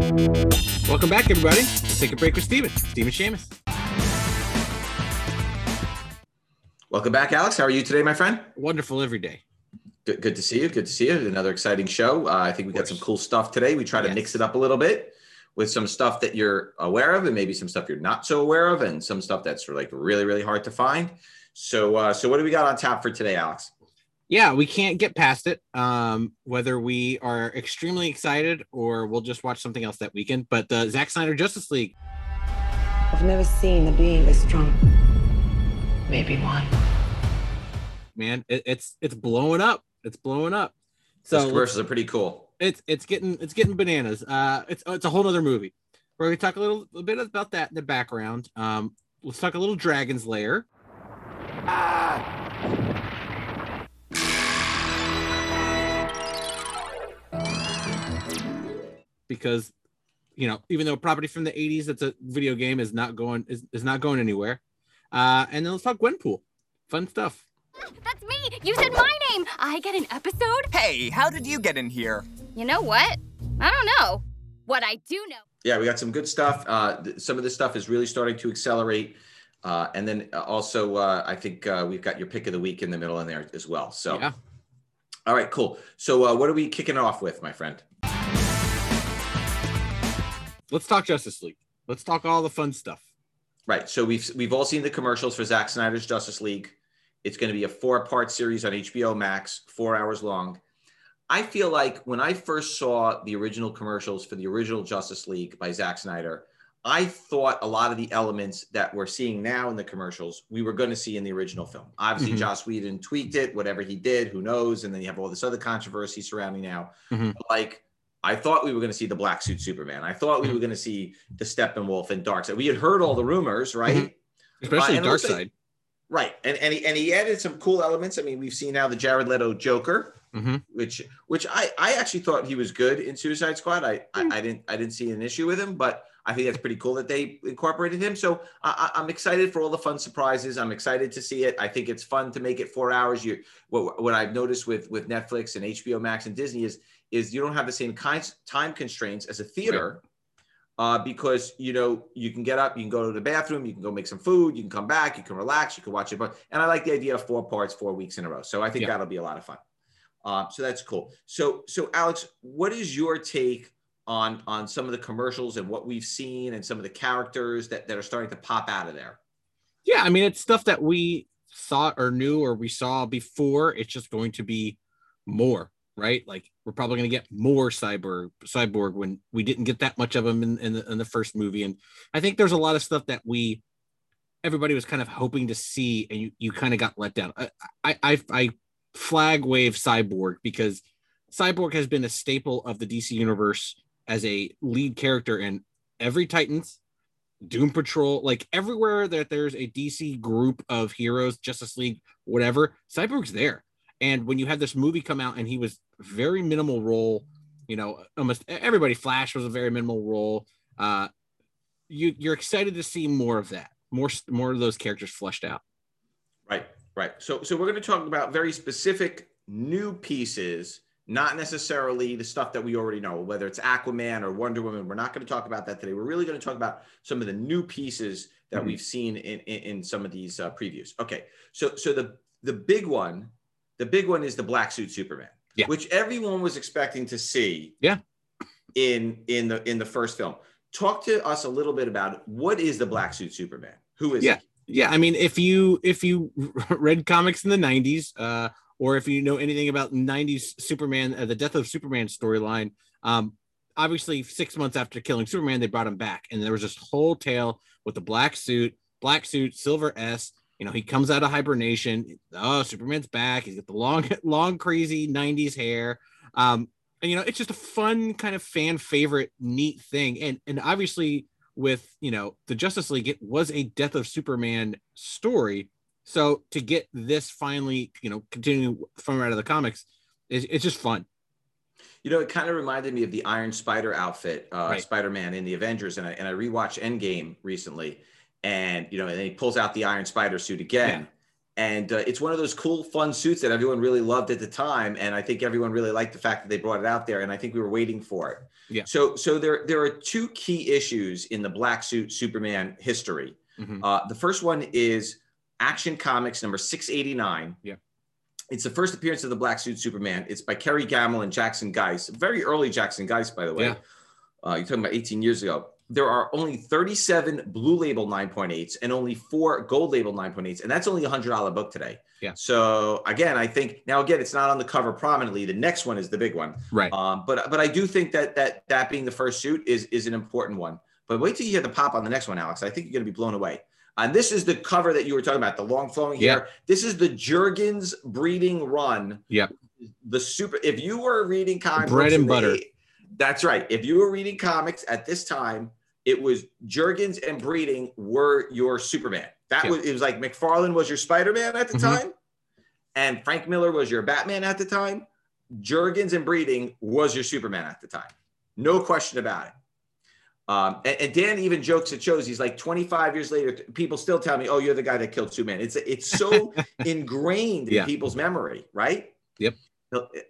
Welcome back, everybody. Let's take a break with Steven. Steven Shamus. Welcome back, Alex. How are you today, my friend? Wonderful every day. Good, good to see you. Good to see you. Another exciting show. Uh, I think we got some cool stuff today. We try to Yes. mix it up a little bit with some stuff that you're aware of, and maybe some stuff you're not so aware of, and some stuff that's like really, really hard to find. So, uh, so what do we got on tap for today, Alex? Yeah, we can't get past it. Um, whether we are extremely excited or we'll just watch something else that weekend. But the Zack Snyder Justice League. I've never seen a being this strong. Maybe one. man. It, it's it's blowing up. It's blowing up. So So Those commercials are pretty cool. it's it's getting it's getting bananas. Uh, it's it's a whole other movie. We're gonna talk a little a bit about that in the background. Um, let's talk a little Dragon's Lair. Because you know, even though a property from the 80s that's a video game is not going is, is not going anywhere. Uh, and then let's talk Gwenpool. Fun stuff. That's me! You said my name! I get an episode? Hey, how did you get in here? You know what? I don't know. What I do know. Yeah, we got some good stuff. Uh, th- some of this stuff is really starting to accelerate. Uh, and then uh, also, uh, I think uh, we've got your pick of the week in the middle in there as well. So, Yeah. all right, cool. So, uh, what are we kicking off with, my friend? Let's talk Justice League. Let's talk all the fun stuff. Right. So we've we've all seen the commercials for Zack Snyder's Justice League. It's going to be a four-part series on HBO Max, four hours long. I feel like when I first saw the original commercials for the original Justice League by Zack Snyder, I thought a lot of the elements that we're seeing now in the commercials we were going to see in the original film. Obviously, Mhm. Joss Whedon tweaked it, whatever he did, who knows? And then you have all this other controversy surrounding now. Mhm. Like, I thought we were going to see the black suit Superman. I thought we Mhm. were going to see the Steppenwolf and Darkseid. We had heard all the rumors, right? Mhm. Especially and it looks like- Darkseid. Right, and and he, and he added some cool elements. I mean, we've seen now the Jared Leto Joker, Mhm. which which I I actually thought he was good in Suicide Squad. I I, I didn't I didn't see an issue with him, but I think that's pretty cool that they incorporated him. So I, I- I'm excited for all the fun surprises. I'm excited to see it. I think it's fun to make it four hours. You what what I've noticed with with Netflix and HBO Max and Disney is is you don't have the same kinds time constraints as a theater uh, because you know you can get up, you can go to the bathroom, you can go make some food, you can come back, you can relax, you can watch it. But and I like the idea of four parts, four weeks in a row. So I think Yeah. that'll be a lot of fun. Uh, so that's cool. So so Alex, what is your take on on some of the commercials and what we've seen and some of the characters that that are starting to pop out of there? Yeah, I mean it's stuff that we thought or knew or we saw before. It's just going to be more, right? Like we're probably going to get more cyborg cyborg when we didn't get that much of him in, in, the, in the first movie. And I think there's a lot of stuff that we everybody was kind of hoping to see, and you you kind of got let down. I I I, I flag wave cyborg because cyborg has been a staple of the DC universe as a lead character in every Titans, Doom Patrol, like everywhere that there's a DC group of heroes, Justice League, whatever, Cyborg's there. And when you had this movie come out and he was very minimal role, you know, almost everybody Flash was a very minimal role. Uh you you're excited to see more of that. More more of those characters fleshed out. Right, right. So so we're going to talk about very specific new pieces, not necessarily the stuff that we already know, whether it's Aquaman or Wonder Woman. We're not going to talk about that today. We're really going to talk about some of the new pieces that Mhm. we've seen in, in in some of these uh, previews. Okay, so so the the big one, the big one is the black suit Superman, Yeah. which everyone was expecting to see. Yeah. In in the in the first film, talk to us a little bit about what is the black suit Superman? Who is Yeah. he? yeah i mean if you if you read comics in the 90s uh or if you know anything about 90s superman uh, the death of superman storyline um obviously six months after killing superman they brought him back and there was this whole tale with the black suit black suit silver s you know he comes out of hibernation oh superman's back he's got the long long crazy 90s hair um and you know it's just a fun kind of fan favorite neat thing and and obviously with you know the Justice League, it was a Death of Superman story. So to get this finally, you know, continuing from out of the comics, is it's just fun. You know, it kind of reminded me of the Iron Spider outfit, uh, Right. Spider Man in the Avengers, and I and I rewatched Endgame recently, and you know, and he pulls out the Iron Spider suit again, and uh, it's one of those cool, fun suits that everyone really loved at the time. And I think everyone really liked the fact that they brought it out there. And I think we were waiting for it. Yeah. So, so there, there are two key issues in the black suit Superman history. Mhm. Uh, the first one is Action Comics number 689. Yeah. It's the first appearance of the black suit Superman. It's by Kerry Gamble and Jackson Guice. Very early Jackson Guice, by the way. Yeah. Uh, you're talking about 18 years ago. There are only 37 blue label 9.8s and only four gold label 9.8s. And that's only a $100 book today. Yeah. So again, I think now again, it's not on the cover prominently. The next one is the big one. Right. Um, but but I do think that that that being the first suit is is an important one. But wait till you hear the pop on the next one, Alex. I think you're going to be blown away. And this is the cover that you were talking about, the long flowing hair. This is the Jurgens Breeding run. Yeah. The super. If you were reading comics, Bread and butter. that's right. If you were reading comics at this time, it was Jurgens and Breeding were your Superman. That Yeah. was it was like McFarlane was your Spider Man at the Mhm. time, and Frank Miller was your Batman at the time. Jurgens and Breeding was your Superman at the time. No question about it. Um, and, and Dan even jokes at shows. He's like 25 years later, people still tell me, "Oh, you're the guy that killed Superman." It's it's so ingrained in Yeah. people's memory, right? Yep.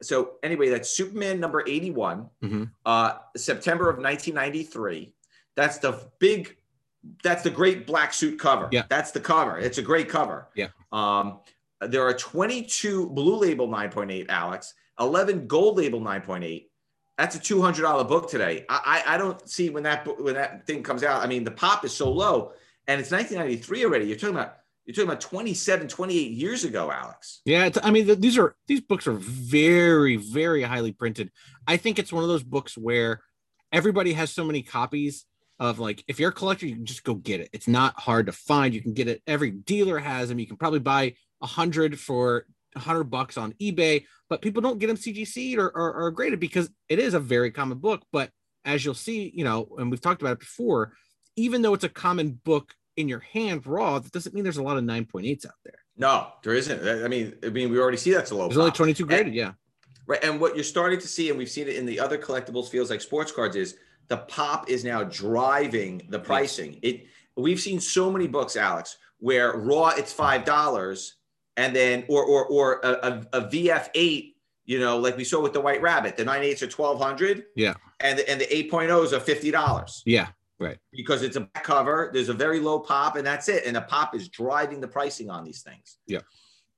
So anyway, that's Superman number 81, Mhm. uh, September of 1993. That's the big, that's the great black suit cover. Yeah. That's the cover. It's a great cover. Yeah. Um, there are 22 blue label 9.8, Alex, 11 gold label 9.8. That's a $200 book today. I, I, I don't see when that when that thing comes out. I mean, the pop is so low and it's 1993 already. You're talking about, you're talking about 27, 28 years ago, Alex. Yeah, it's, I mean, th- these are these books are very, very highly printed. I think it's one of those books where everybody has so many copies of like if you're a collector, you can just go get it. It's not hard to find. You can get it. Every dealer has them. You can probably buy a hundred for a hundred bucks on eBay, but people don't get them CGC'd or, or, or graded because it is a very common book. But as you'll see, you know, and we've talked about it before, even though it's a common book in your hand raw, that doesn't mean there's a lot of 9.8s out there. No, there isn't. I mean, I mean, we already see that's a low. There's only 22 graded. Yeah. Right. And what you're starting to see, and we've seen it in the other collectibles fields like sports cards, is the pop is now driving the pricing. It we've seen so many books, Alex, where raw it's five dollars, and then or or or a, a, a VF8, you know, like we saw with the White Rabbit, the nine eights are twelve hundred. Yeah. And the, and the 8.0s are fifty dollars Yeah. Right. Because it's a back cover. There's a very low pop, and that's it. And the pop is driving the pricing on these things. Yeah.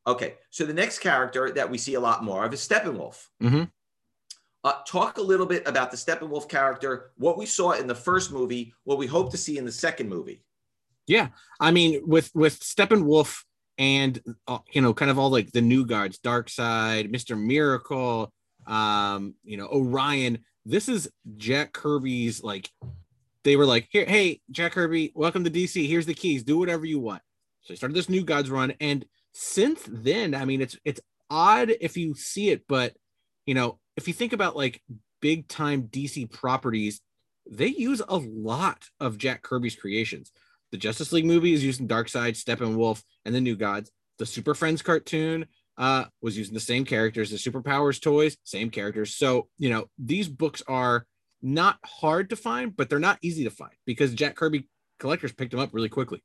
Okay. So the next character that we see a lot more of is Steppenwolf. Mhm. Uh, talk a little bit about the Steppenwolf character, what we saw in the first movie, what we hope to see in the second movie. Yeah, I mean, with with Steppenwolf and uh, you know, kind of all like the new guards, Darkseid, Mister Miracle, um, you know, Orion. This is Jack Kirby's like. They were like, "Here, hey, Jack Kirby, welcome to DC. Here's the keys. Do whatever you want." So he started this new gods run, and since then, I mean, it's it's odd if you see it, but you know, if you think about like big time DC properties, they use a lot of Jack Kirby's creations. The Justice League movie is using Darkseid, Steppenwolf, and the New Gods. The Super Friends cartoon uh, was using the same characters. The Superpowers toys, same characters. So you know these books are not hard to find, but they're not easy to find because Jack Kirby collectors picked them up really quickly.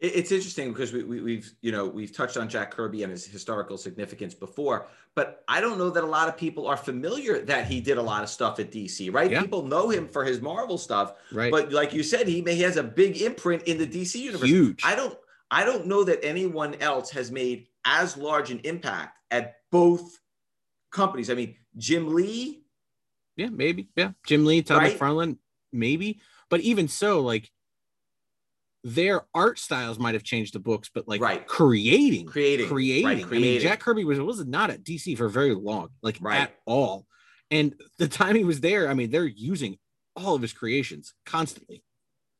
It- It's interesting because we, we, we've you know we've touched on Jack Kirby and his historical significance before, but I don't know that a lot of people are familiar that he did a lot of stuff at DC. Right? Yeah. People know him for his Marvel stuff, Right? but like you said, he may he has a big imprint in the DC universe. huge. I don't I don't know that anyone else has made as large an impact at both companies. I mean, Jim Lee, Yeah, maybe. Yeah. Jim Lee, Todd Right? McFarlane, maybe. But even so, like their art styles might have changed the books, but like Right. creating, creating, creating. right, I mean. Jack Kirby was was not at DC for very long, like Right. at all. And the time he was there, I mean, they're using all of his creations constantly.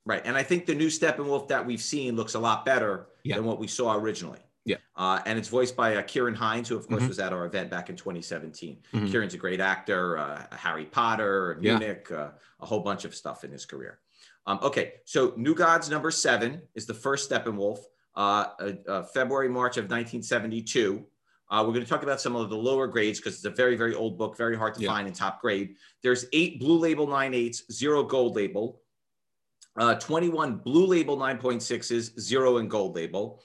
Right. And I think the new Steppenwolf that we've seen looks a lot better Yeah. than what we saw originally. Yeah. Uh, and it's voiced by uh, Ciarán Hinds, who, of course, Mhm. was at our event back in 2017. Mhm. Ciarán's a great actor, uh, Harry Potter, Yeah. Munich, uh, a whole bunch of stuff in his career. Um, okay. So New Gods number seven is the first Steppenwolf, uh, uh, uh, February, March of 1972. Uh, we're going to talk about some of the lower grades because it's a very, very old book, very hard to Yeah. find in top grade. There's eight blue label nine eights, zero gold label, uh, 21 blue label 9.6s, zero in gold label.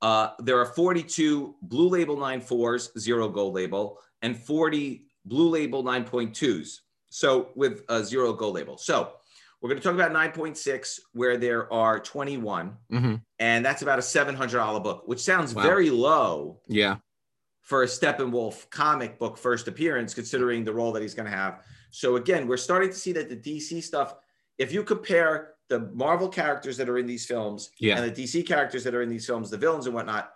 Uh, there are 42 Blue Label 9.4s, zero gold label, and 40 Blue Label 9.2s. So with a zero gold label. So we're going to talk about 9.6, where there are 21, Mhm. and that's about a $700 book, which sounds Wow. very low Yeah. for a Steppenwolf comic book first appearance, considering the role that he's going to have. So again, we're starting to see that the DC stuff, if you compare the Marvel characters that are in these films Yeah. and the DC characters that are in these films, the villains and whatnot,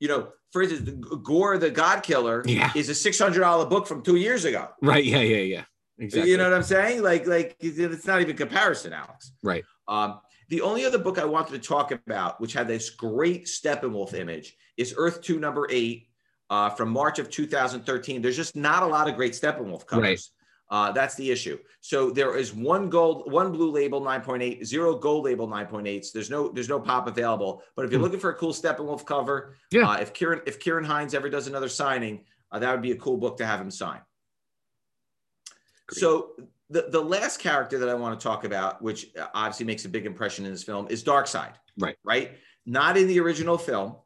you know, for instance, the Gorr the God Killer Yeah. is a $600 book from two years ago. Right. Yeah. Yeah. Yeah. Exactly. You know what I'm saying? Like, like it's not even comparison, Alex. Right. Um, the only other book I wanted to talk about, which had this great Steppenwolf image, is Earth 2, number eight, uh, from March of 2013. There's just not a lot of great Steppenwolf covers. Right. Uh, that's the issue. So there is one gold, one blue label 9.8, zero gold label 9.8s. There's no, there's no pop available. But if you're Hmm. looking for a cool Steppenwolf cover, Yeah. uh, if Ciarán, if Ciarán Hinds ever does another signing, uh, that would be a cool book to have him sign. So the, the last character that I want to talk about, which uh, obviously makes a big impression in this film, is Darkseid. Right. Right. Not in the original film,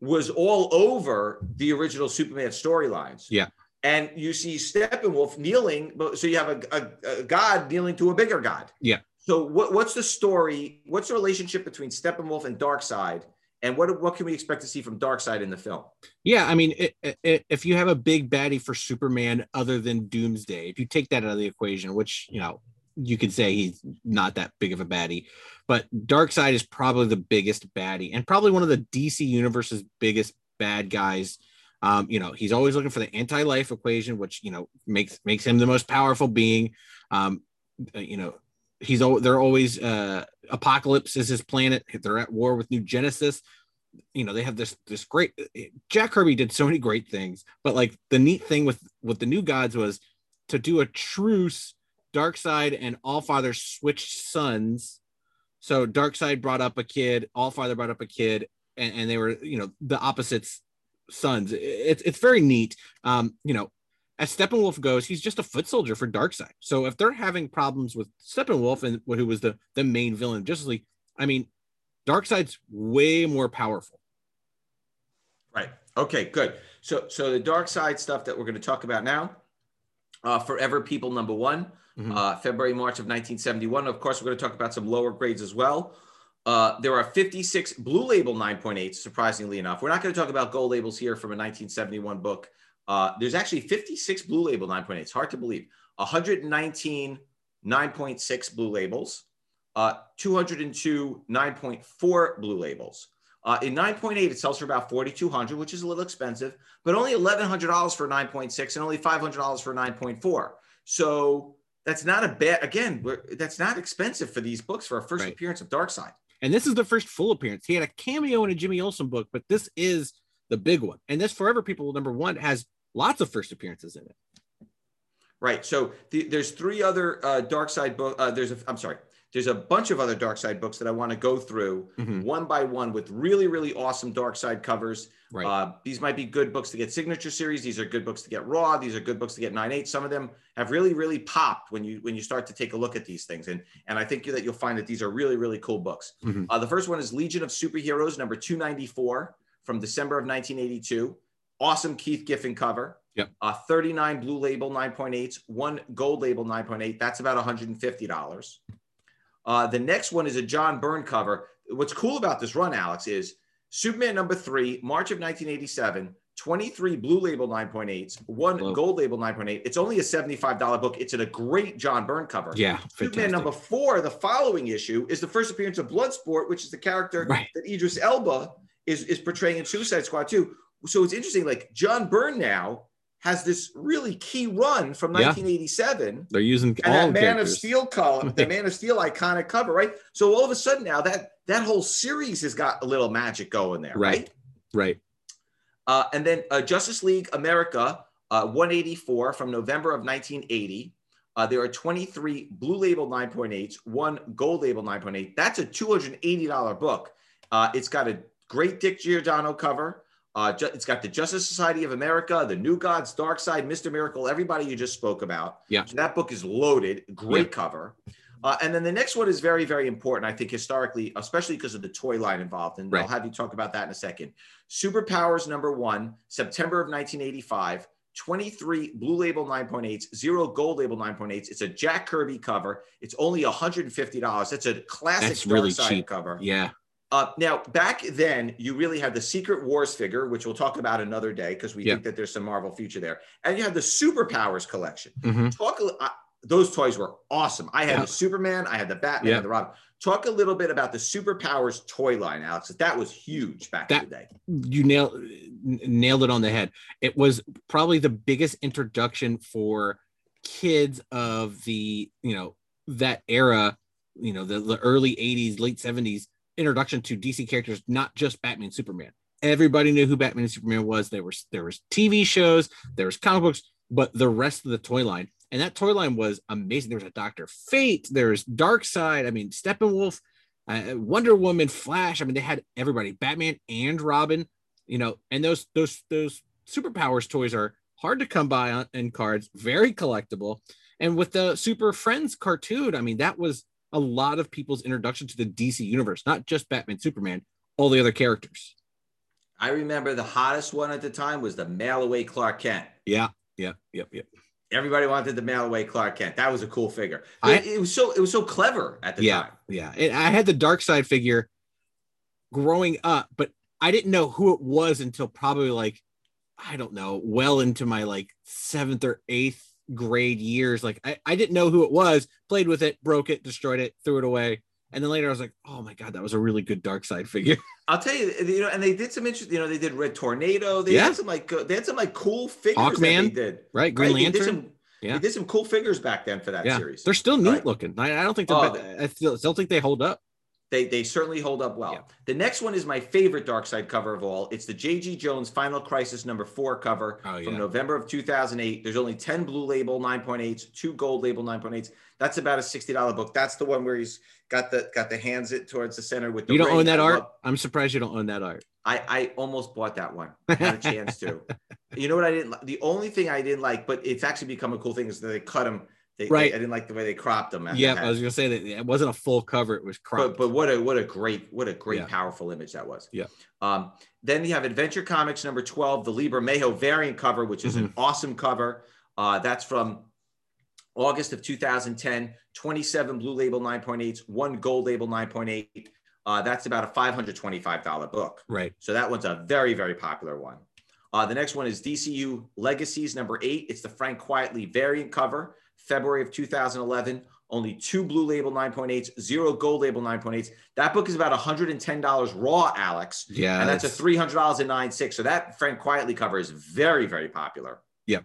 was all over the original Superman storylines. Yeah. And you see Steppenwolf kneeling, but so you have a, a, a god kneeling to a bigger god. Yeah. So what, what's the story? What's the relationship between Steppenwolf and Darkseid? And what what can we expect to see from Darkseid in the film? Yeah, I mean, i i if you have a big baddie for Superman other than Doomsday, if you take that out of the equation, which you know you could say he's not that big of a baddie, but Darkseid is probably the biggest baddie and probably one of the DC universe's biggest bad guys. Um, you know, he's always looking for the anti-life equation, which you know makes makes him the most powerful being. Um, uh, you know, he's they're always uh, Apokolips is his planet. They're at war with New Genesis. You know they have this this great jack kirby did so many great things but like the neat thing with with the new gods was to do a truce Darkseid and all father switched sons. So Darkseid brought up a kid all father brought up a kid and, and they were you know the opposites sons. It's it's very neat. Um you know as Steppenwolf goes, he's just a foot soldier for Darkseid. So if they're having problems with Steppenwolf and who was the the main villain of Justice League, I mean, Darkseid's way more powerful. Right. Okay, good. So so the Darkseid stuff that we're going to talk about now, uh, Forever People number one, Mhm. uh, February, March of 1971. Of course, we're going to talk about some lower grades as well. Uh, there are 56 blue label 9.8, surprisingly enough. We're not going to talk about gold labels here from a 1971 book. Uh, there's actually 56 blue label 9.8. It's hard to believe. 119 9.6 blue labels, uh, 202 9.4 blue labels. Uh, in 9.8, it sells for about 4,200, which is a little expensive, but only $1,100 for 9.6 and only $500 for 9.4. So that's not a bad, again, we're, that's not expensive for these books for a first Right. appearance of Darkseid. And this is the first full appearance. He had a cameo in a Jimmy Olsen book, but this is the big one. And this Forever People number one has lots of first appearances in it. Right. So the, there's three other uh, Darkseid book. Uh, there's a. I'm sorry. There's a bunch of other Darkseid books that I want to go through Mhm. one by one with really, really awesome Darkseid covers. Right. Uh, these might be good books to get signature series. These are good books to get raw. These are good books to get nine eight. Some of them have really, really popped when you when you start to take a look at these things. And and I think that you'll find that these are really, really cool books. Mhm. Uh, the first one is Legion of Superheroes, number 294 from December of 1982. Awesome Keith Giffen cover. Yep. Uh, 39 blue label 9.8s, one gold label 9.8. That's about $150. Uh, the next one is a John Byrne cover. What's cool about this run, Alex, is Superman number three, March of 1987, 23 blue label 9.8s, one Whoa. gold label 9.8. It's only a $75 book. It's in a great John Byrne cover. Yeah, Superman fantastic. number four, the following issue, is the first appearance of Bloodsport, which is the character Right. that Idris Elba is, is portraying in Suicide Squad 2. So it's interesting, like John Byrne now has this really key run from Yeah. 1987 They're using and that Man characters. of Steel column, the Man of Steel iconic cover, right? So all of a sudden now that that whole series has got a little magic going there, right? Right. Right. Uh, and then uh, Justice League America uh, 184 from November of 1980. Uh, there are 23 blue label 9.8s, one gold label 9.8. That's a $280 book. Uh, it's got a great Dick Giordano cover. Uh, ju- it's got the Justice Society of America, the New Gods, Darkseid, Mr. Miracle, everybody you just spoke about. Yeah. So that book is loaded. Great Yeah. cover. Uh, and then the next one is very, very important, I think, historically, especially because of the toy line involved. And Right. I'll have you talk about that in a second. Superpowers number one, September of 1985. 23 blue label 9.8s, zero gold label 9.8s. It's a Jack Kirby cover. It's only $150. That's a classic That's really Side cheap. cover. Yeah. Uh, now, back then, you really had the Secret Wars figure, which we'll talk about another day because we Yeah. think that there's some Marvel future there. And you had the Superpowers collection. Mhm. Talk. uh, those toys were awesome. I had Yeah. the Superman, I had the Batman, Yeah. the Robin. Talk a little bit about the Superpowers toy line, Alex. That was huge back That- in the day. you nailed nailed it on the head. It was probably the biggest introduction for kids of the you know that era, you know the, the early '80s, late '70s introduction to DC characters, not just Batman, Superman. Everybody knew who Batman and Superman was. There was there was TV shows, there was comic books, but the rest of the toy line and that toy line was amazing. There was a Doctor Fate, there's Darkseid. I mean, Steppenwolf, uh, Wonder Woman, Flash. I mean, they had everybody, Batman and Robin you know, and those those those superpowers toys are hard to come by on, in cards, very collectible. And with the Super Friends cartoon, I mean, that was a lot of people's introduction to the DC universe, not just Batman, Superman, all the other characters. I remember the hottest one at the time was the mail away Clark Kent. Yeah, yeah, yep, yep. Everybody wanted the mail away Clark Kent. That was a cool figure. I- it, it was so it was so clever at the yeah, time. yeah. And I had the Darkseid figure growing up, but I didn't know who it was until probably like I don't know, well into my like seventh or eighth grade years. Like I, I didn't know who it was, played with it, broke it, destroyed it, threw it away. And then later I was like, oh my God, that was a really good Darkseid figure. I'll tell you, you know, and they did some interesting. You know, they did Red Tornado. They Yeah. had some like uh, they had some like cool figures that they did. right? Green Right? Did Lantern. some, Yeah. they did some cool figures back then for that yeah. series. They're still neat Right. looking. I, I don't think they're Oh, bad. I still, still think they hold up. They they certainly hold up well. Yeah. The next one is my favorite Darkseid cover of all. It's the J.G. Jones Final Crisis number four cover Oh, from yeah. November of 2008. There's only 10 blue label 9.8s, two gold label 9.8s. That's about a $60 book. That's the one where he's got the got the hands it towards the center with the You don't own that art? love- I'm surprised you don't own that art. I, I almost bought that one. I had a chance to. You know what I didn't the only thing I didn't like, but it's actually become a cool thing is that they cut them. They, they- Right. I didn't like the way they cropped them. Yeah. I was gonna say that it wasn't a full cover, it was cropped. but but what a what a great what a great Yeah. powerful image that was. Yeah. Um, then you have Adventure Comics number 12, the Lee Bermejo variant cover, which is Mm-hmm. an awesome cover. Uh, that's from August of 2010, 27 blue label 9.8s, one gold label 9.8. Uh, that's about a $525 book. right. So that one's a very, very popular one. Uh, the next one is DCU Legacies number eight. It's the Frank Quitely variant cover, February of 2011. Only two blue label 9.8s, zero gold label 9.8s. That book is about $110 raw, Alex. Yeah. and that's a $300 and nine six. So that Frank Quitely cover is very, very popular. Yep.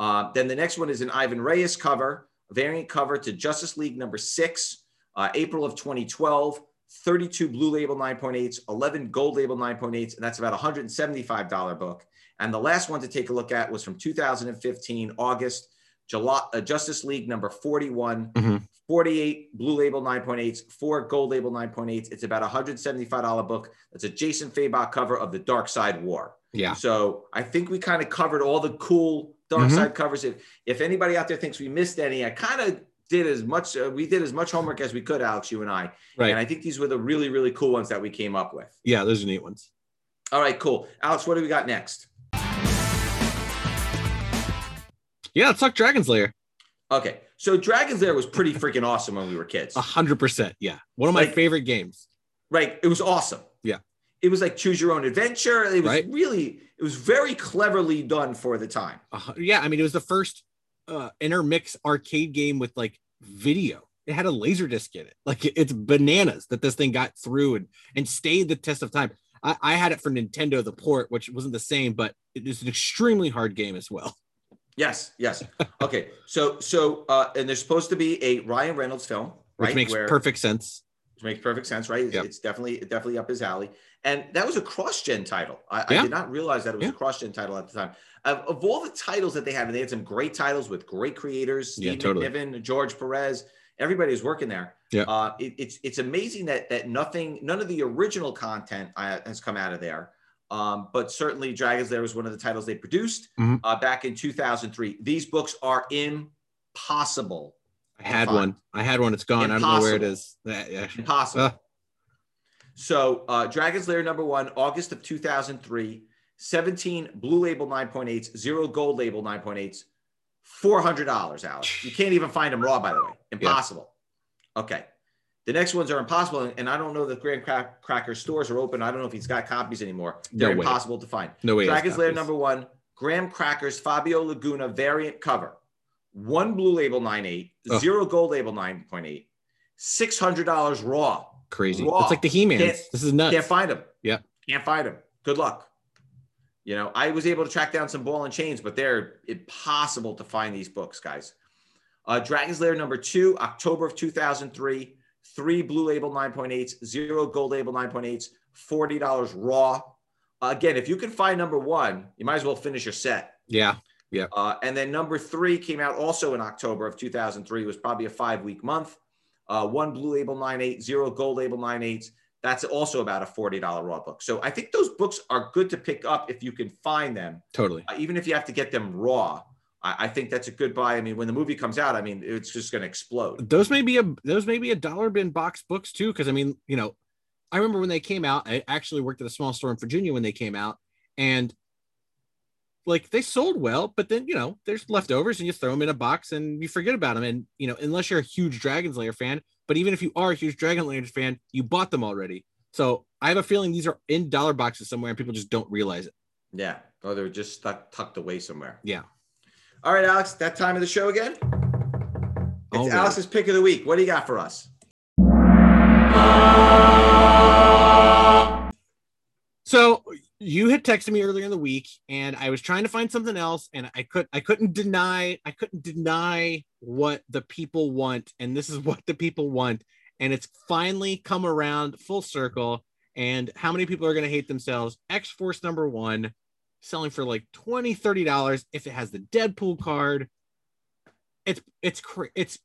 Uh, then the next one is an Ivan Reis cover, variant cover to Justice League number six, uh, April of 2012. 32 blue label 9.8s, 11 gold label 9.8s, and that's about $175 book. And the last one to take a look at was from 2015, August, July, uh, Justice League number 41, Mhm. 48 blue label 9.8s, four gold label 9.8s. It's about a $175 book. That's a Jason Fabok cover of the Darkseid War. yeah. So I think we kind of covered all the cool Dark Mhm. Side covers. If if anybody out there thinks we missed any, I kind of did as much. Uh, we did as much homework as we could, Alex, you and I. Right. And I think these were the really really cool ones that we came up with. Yeah, those are neat ones. All right, cool. Alex, what do we got next? Yeah, let's talk Dragon's Lair. Okay, so Dragon's Lair was pretty freaking awesome when we were kids. A hundred percent. Yeah. One of my Like- favorite games. Right? It was awesome. Yeah. It was like choose your own adventure. It was Right. really, it was very cleverly done for the time. Uh, yeah, I mean, it was the first uh, intermix arcade game with like video. It had a laser disc in it. Like it's bananas that this thing got through and and stayed the test of time. I, I had it for Nintendo, the port, which wasn't the same, but it is an extremely hard game as well. Yes, yes. Okay, so so uh, and there's supposed to be a Ryan Reynolds film, right? Which makes Where- perfect sense. which makes perfect sense, right? It's, Yep. it's definitely definitely up his alley. And that was a cross-gen title. I, I did not realize that it was Yeah. a cross-gen title at the time. Of, of all the titles that they had, and they had some great titles with great creators, Yeah, Steve totally. McNiven, George Perez, everybody was working there. Yeah. Uh, it, it's it's amazing that that nothing, none of the original content uh, has come out of there. Um, but certainly, Dragons Lair was one of the titles they produced Mhm. uh, back in 2003. These books are impossible I had one. I had one. It's gone. I don't know where it is. Impossible. Yeah, yeah. Uh. So, uh, Dragon's Lair number one, August of 2003, 17 blue label 9.8s, zero gold label 9.8s, $400, Alex. You can't even find them raw, by the way. Impossible. Okay. The next ones are impossible. and- I don't know that Crack- Cracker stores are open. I don't know if he's got copies anymore. They're No impossible to find. No way. Dragon's Lair number one, Graham Crackers Fabio Laguna variant cover. One blue label 9.8, Ugh. zero gold label 9.8, $600 raw. crazy. raw. It's like the He-Man. This is nuts. Can't find them. Yeah. Can't find them. Good luck. You know, I was able to track down some ball and chains, but they're impossible to find these books, guys. Uh, Dragon's Lair number two, October of 2003, three blue label 9.8s, zero gold label 9.8s, $40 raw. Uh, again, if you can find number one, you might as well finish your set. yeah. Yeah. Uh, and then number three came out also in October of 2003. It was probably a five week month. Uh, one blue label 9.8, zero gold label 9.8. That's also about a $40 raw book. So I think those books are good to pick up if you can find them, Totally. uh, even if you have to get them raw. I, I think that's a good buy. I mean, when the movie comes out, I mean, it's just going to explode. Those may be a those may be a dollar bin box books too. Because I mean, you know, I remember when they came out. I actually worked at a small store in Virginia when they came out, and like they sold well, but then you know there's leftovers and you throw them in a box and you forget about them. And you know, unless you're a huge Dragon's Lair fan, but even if you are a huge Dragon Lair fan, you bought them already. So I have a feeling these are in dollar boxes somewhere and people just don't realize it. Yeah. Or they're just stuck, tucked away somewhere. Yeah. All right, Alex, that time of the show again? It's. Alex's pick of the week. What do you got for us? So you had texted me earlier in the week, and I was trying to find something else, and I could I couldn't deny I couldn't deny what the people want, and this is what the people want, and it's finally come around full circle. And how many people are going to hate themselves? X Force number one, selling for like 20 30 dollars if it has the Deadpool card. It's it's it's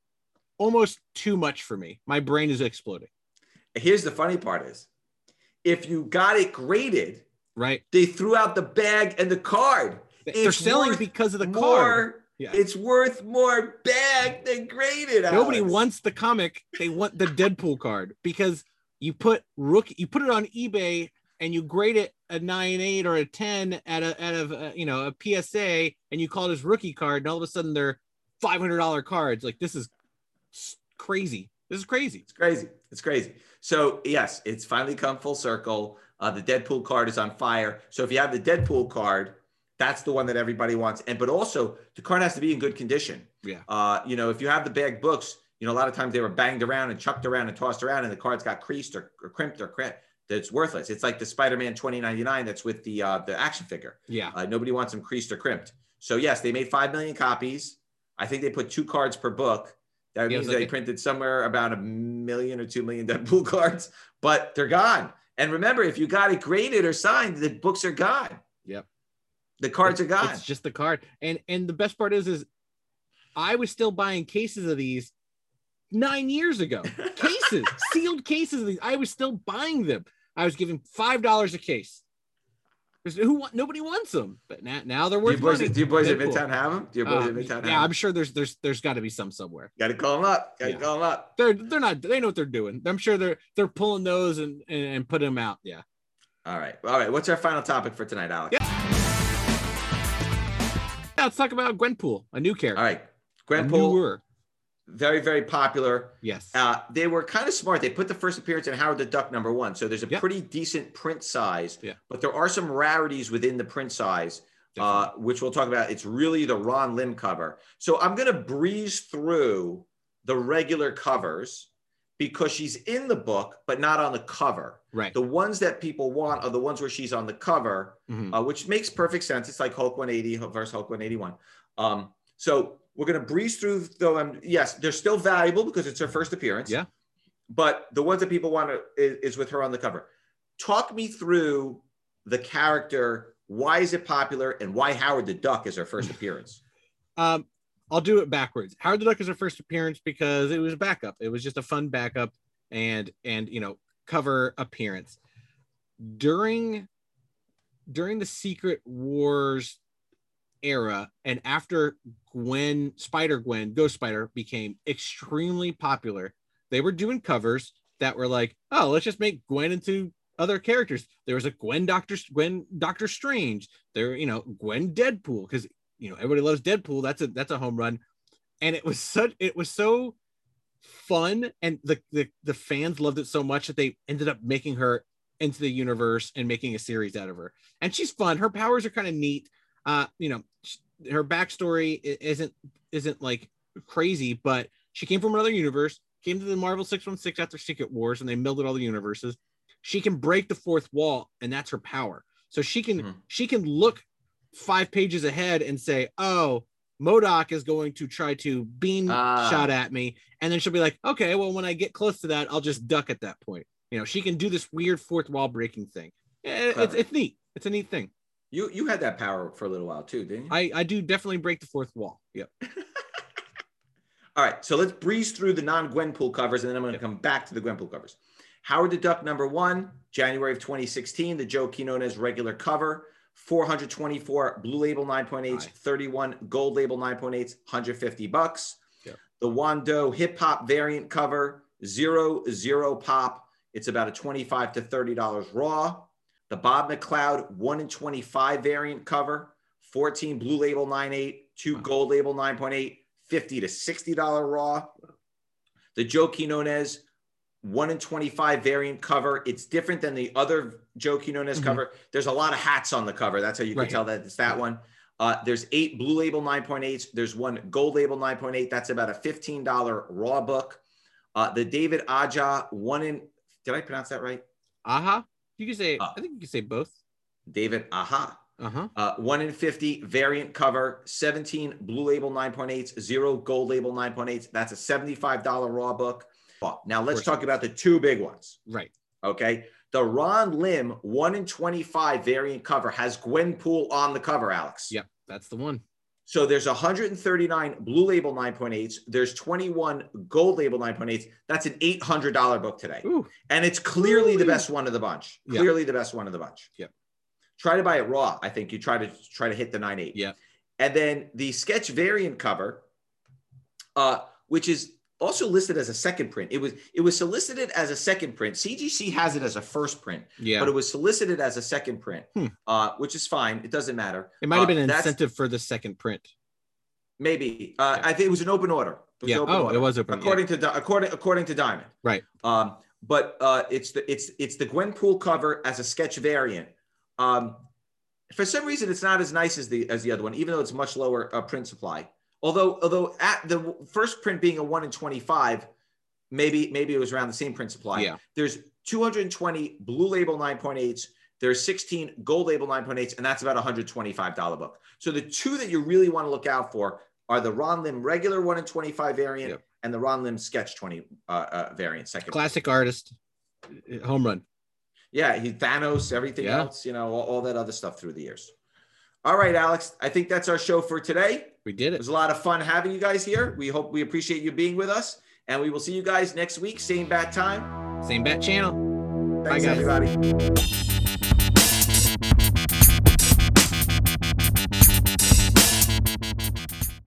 almost too much for me. My brain is exploding. Here's the funny part is if you got it graded, Right? they threw out the bag and the card. They're It's selling because of the more, card. Yeah. It's worth more bag than graded. Nobody Alex. wants the comic. They want the Deadpool card because you put rookie, you put it on eBay and you grade it a nine eight or a ten at a out of uh, you know a PSA and you call as rookie card and all of a sudden they're five hundred dollar cards. Like this is crazy. This is crazy. It's crazy. It's crazy. So yes, it's finally come full circle. Uh, the Deadpool card is on fire. So if you have the Deadpool card, that's the one that everybody wants. And but also the card has to be in good condition. Yeah. Uh, you know, if you have the bag books, you know, a lot of times they were banged around and chucked around and tossed around, and the cards got creased or, or crimped or cracked. That's worthless. It's like the Spider-Man 2099 that's with the uh, the action figure. Yeah. Uh, nobody wants them creased or crimped. So yes, they made five million copies. I think they put two cards per book. That means it's like they printed somewhere about a million or two million Deadpool cards, but they're gone. And remember, if you got it graded or signed, the books are gone. Yep. The cards are gone. It's just the card. And and the best part is is I was still buying cases of these nine years ago. Cases, sealed cases of these. I was still buying them. I was giving five dollars a case. Who want, nobody wants them, but now now they're do worth you boys, money. do you boys at. Midtown have them? Do you boys Uh, at Midtown have yeah, I'm sure there's there's there's got to be some somewhere. Got to call them up. Got to Yeah. call them up. They're they're not they know what they're doing. I'm sure they're they're pulling those and and, and putting them out. Yeah. All right. All right. What's our final topic for tonight, Alex? Yeah. Yeah, let's talk about Gwenpool, a new character. All right. Gwenpool. Very, very popular. Yes. Uh, they were kind of smart. They put the first appearance in Howard the Duck number one. So there's a pretty decent print size, Yeah. but there are some rarities within the print size, uh, which we'll talk about. It's really the Ron Lim cover. So I'm going to breeze through the regular covers because she's in the book, but not on the cover. right. The ones that people want are the ones where she's on the cover, Mhm. uh, which makes perfect sense. It's like Hulk 180 versus Hulk 181. Um, so we're going to breeze through though. Um, yes, they're still valuable because it's her first appearance. Yeah. But the ones that people want to, is, is with her on the cover. Talk me through the character. Why is it popular and why Howard the Duck is her first appearance? Um, I'll do it backwards. Howard the Duck is her first appearance because it was a backup. It was just a fun backup and and you know cover appearance during during the Secret Wars era and after Gwen, Spider Gwen, Ghost Spider became extremely popular, they were doing covers that were like, oh, let's just make Gwen into other characters. There was a Gwen Doctor Gwen Doctor Strange. There, you know, Gwen Deadpool because you know everybody loves Deadpool. That's a that's a home run, and it was such it was so fun, and the the the fans loved it so much that they ended up making her into the universe and making a series out of her. And she's fun. Her powers are kind of neat. Uh, you know, her backstory isn't isn't like crazy, but she came from another universe. Came to the Marvel 616 after Secret Wars, and they melded all the universes. She can break the fourth wall and that's her power. So she can Mhm. she can look five pages ahead and say oh MODOK is going to try to beam Ah. shot at me. And then she'll be like okay well when i get close to that i'll just duck at that point. You know she can do this weird fourth wall breaking thing. Eh, it's, it's neat. It's a neat thing You you had that power for a little while too, didn't you? i i do definitely break the fourth wall yep All right, so let's breeze through the non-Gwenpool covers, and then I'm going to come back to the Gwenpool covers. Howard the Duck number one, January of 2016, the Joe Quinones regular cover, 424 blue label 9.8s, Aye. 31 gold label 9.8s, 150 bucks. Yep. The Wando hip hop variant cover, zero zero pop. It's about a 25 to 30 dollars raw. The Bob McLeod one in 25 variant cover, 14 blue label 9.8, two gold label 9.8, 50 to 60 dollar raw. The Joe Quinones one in 25 variant cover. It's different than the other Joe Quinones Mhm. cover. There's a lot of hats on the cover. That's how you can Right. tell that it's that one. Uh, there's eight blue label 9.8s. There's one gold label 9.8. That's about a $15 raw book. Uh, the David Aja one in, did I pronounce that right? aha you can say Uh. i think you can say both David Aha. uh-huh Uh, one in 50 variant cover, 17 blue label 9.8s, zero gold label 9.8s. That's a $75 raw book. Now let's talk about the two big ones. right Okay. The Ron Lim 1 in 25 variant cover has Gwenpool on the cover, Alex. yep that's the one So there's 139 blue label 9.8s. There's 21 gold label 9.8s. That's an $800 book today. Ooh. And it's clearly the best one of the bunch. Yeah. Clearly the best one of the bunch. Yep. Try to buy it raw. I think you try to try to hit the 9.8. Yeah. And then the sketch variant cover, uh, which is also listed as a second print. It was it was solicited as a second print. CGC has it as a first print, yeah but it was solicited as a second print, Hmm. uh, which is fine. It doesn't matter. it might have Uh, been an that's- incentive for the second print Maybe uh, Yeah. I think it was an open order. It yeah open oh order. it was open yeah. according to Di- according according to Diamond. Right. Um, but uh, it's the it's it's the Gwenpool cover as a sketch variant. Um, for some reason, it's not as nice as the as the other one, even though it's much lower uh, print supply. Although although at the first print being a one in twenty five, maybe maybe it was around the same print supply. yeah There's 220 blue label 9.8s. There's 16 gold label 9.8s, and that's about a $125 book. So the two that you really want to look out for are the Ron Lim regular 1 in 25 variant Yep. and the Ron Lim sketch 20 uh, uh, variant second. classic artist uh, home run Yeah, he Thanos, everything Yeah. else, you know, all, all that other stuff through the years. All right, Alex, I think that's our show for today. We did It it was a lot of fun having you guys here. We hope we appreciate you being with us, and we will see you guys next week, same bat time. same bat channel Thanks, guys. everybody.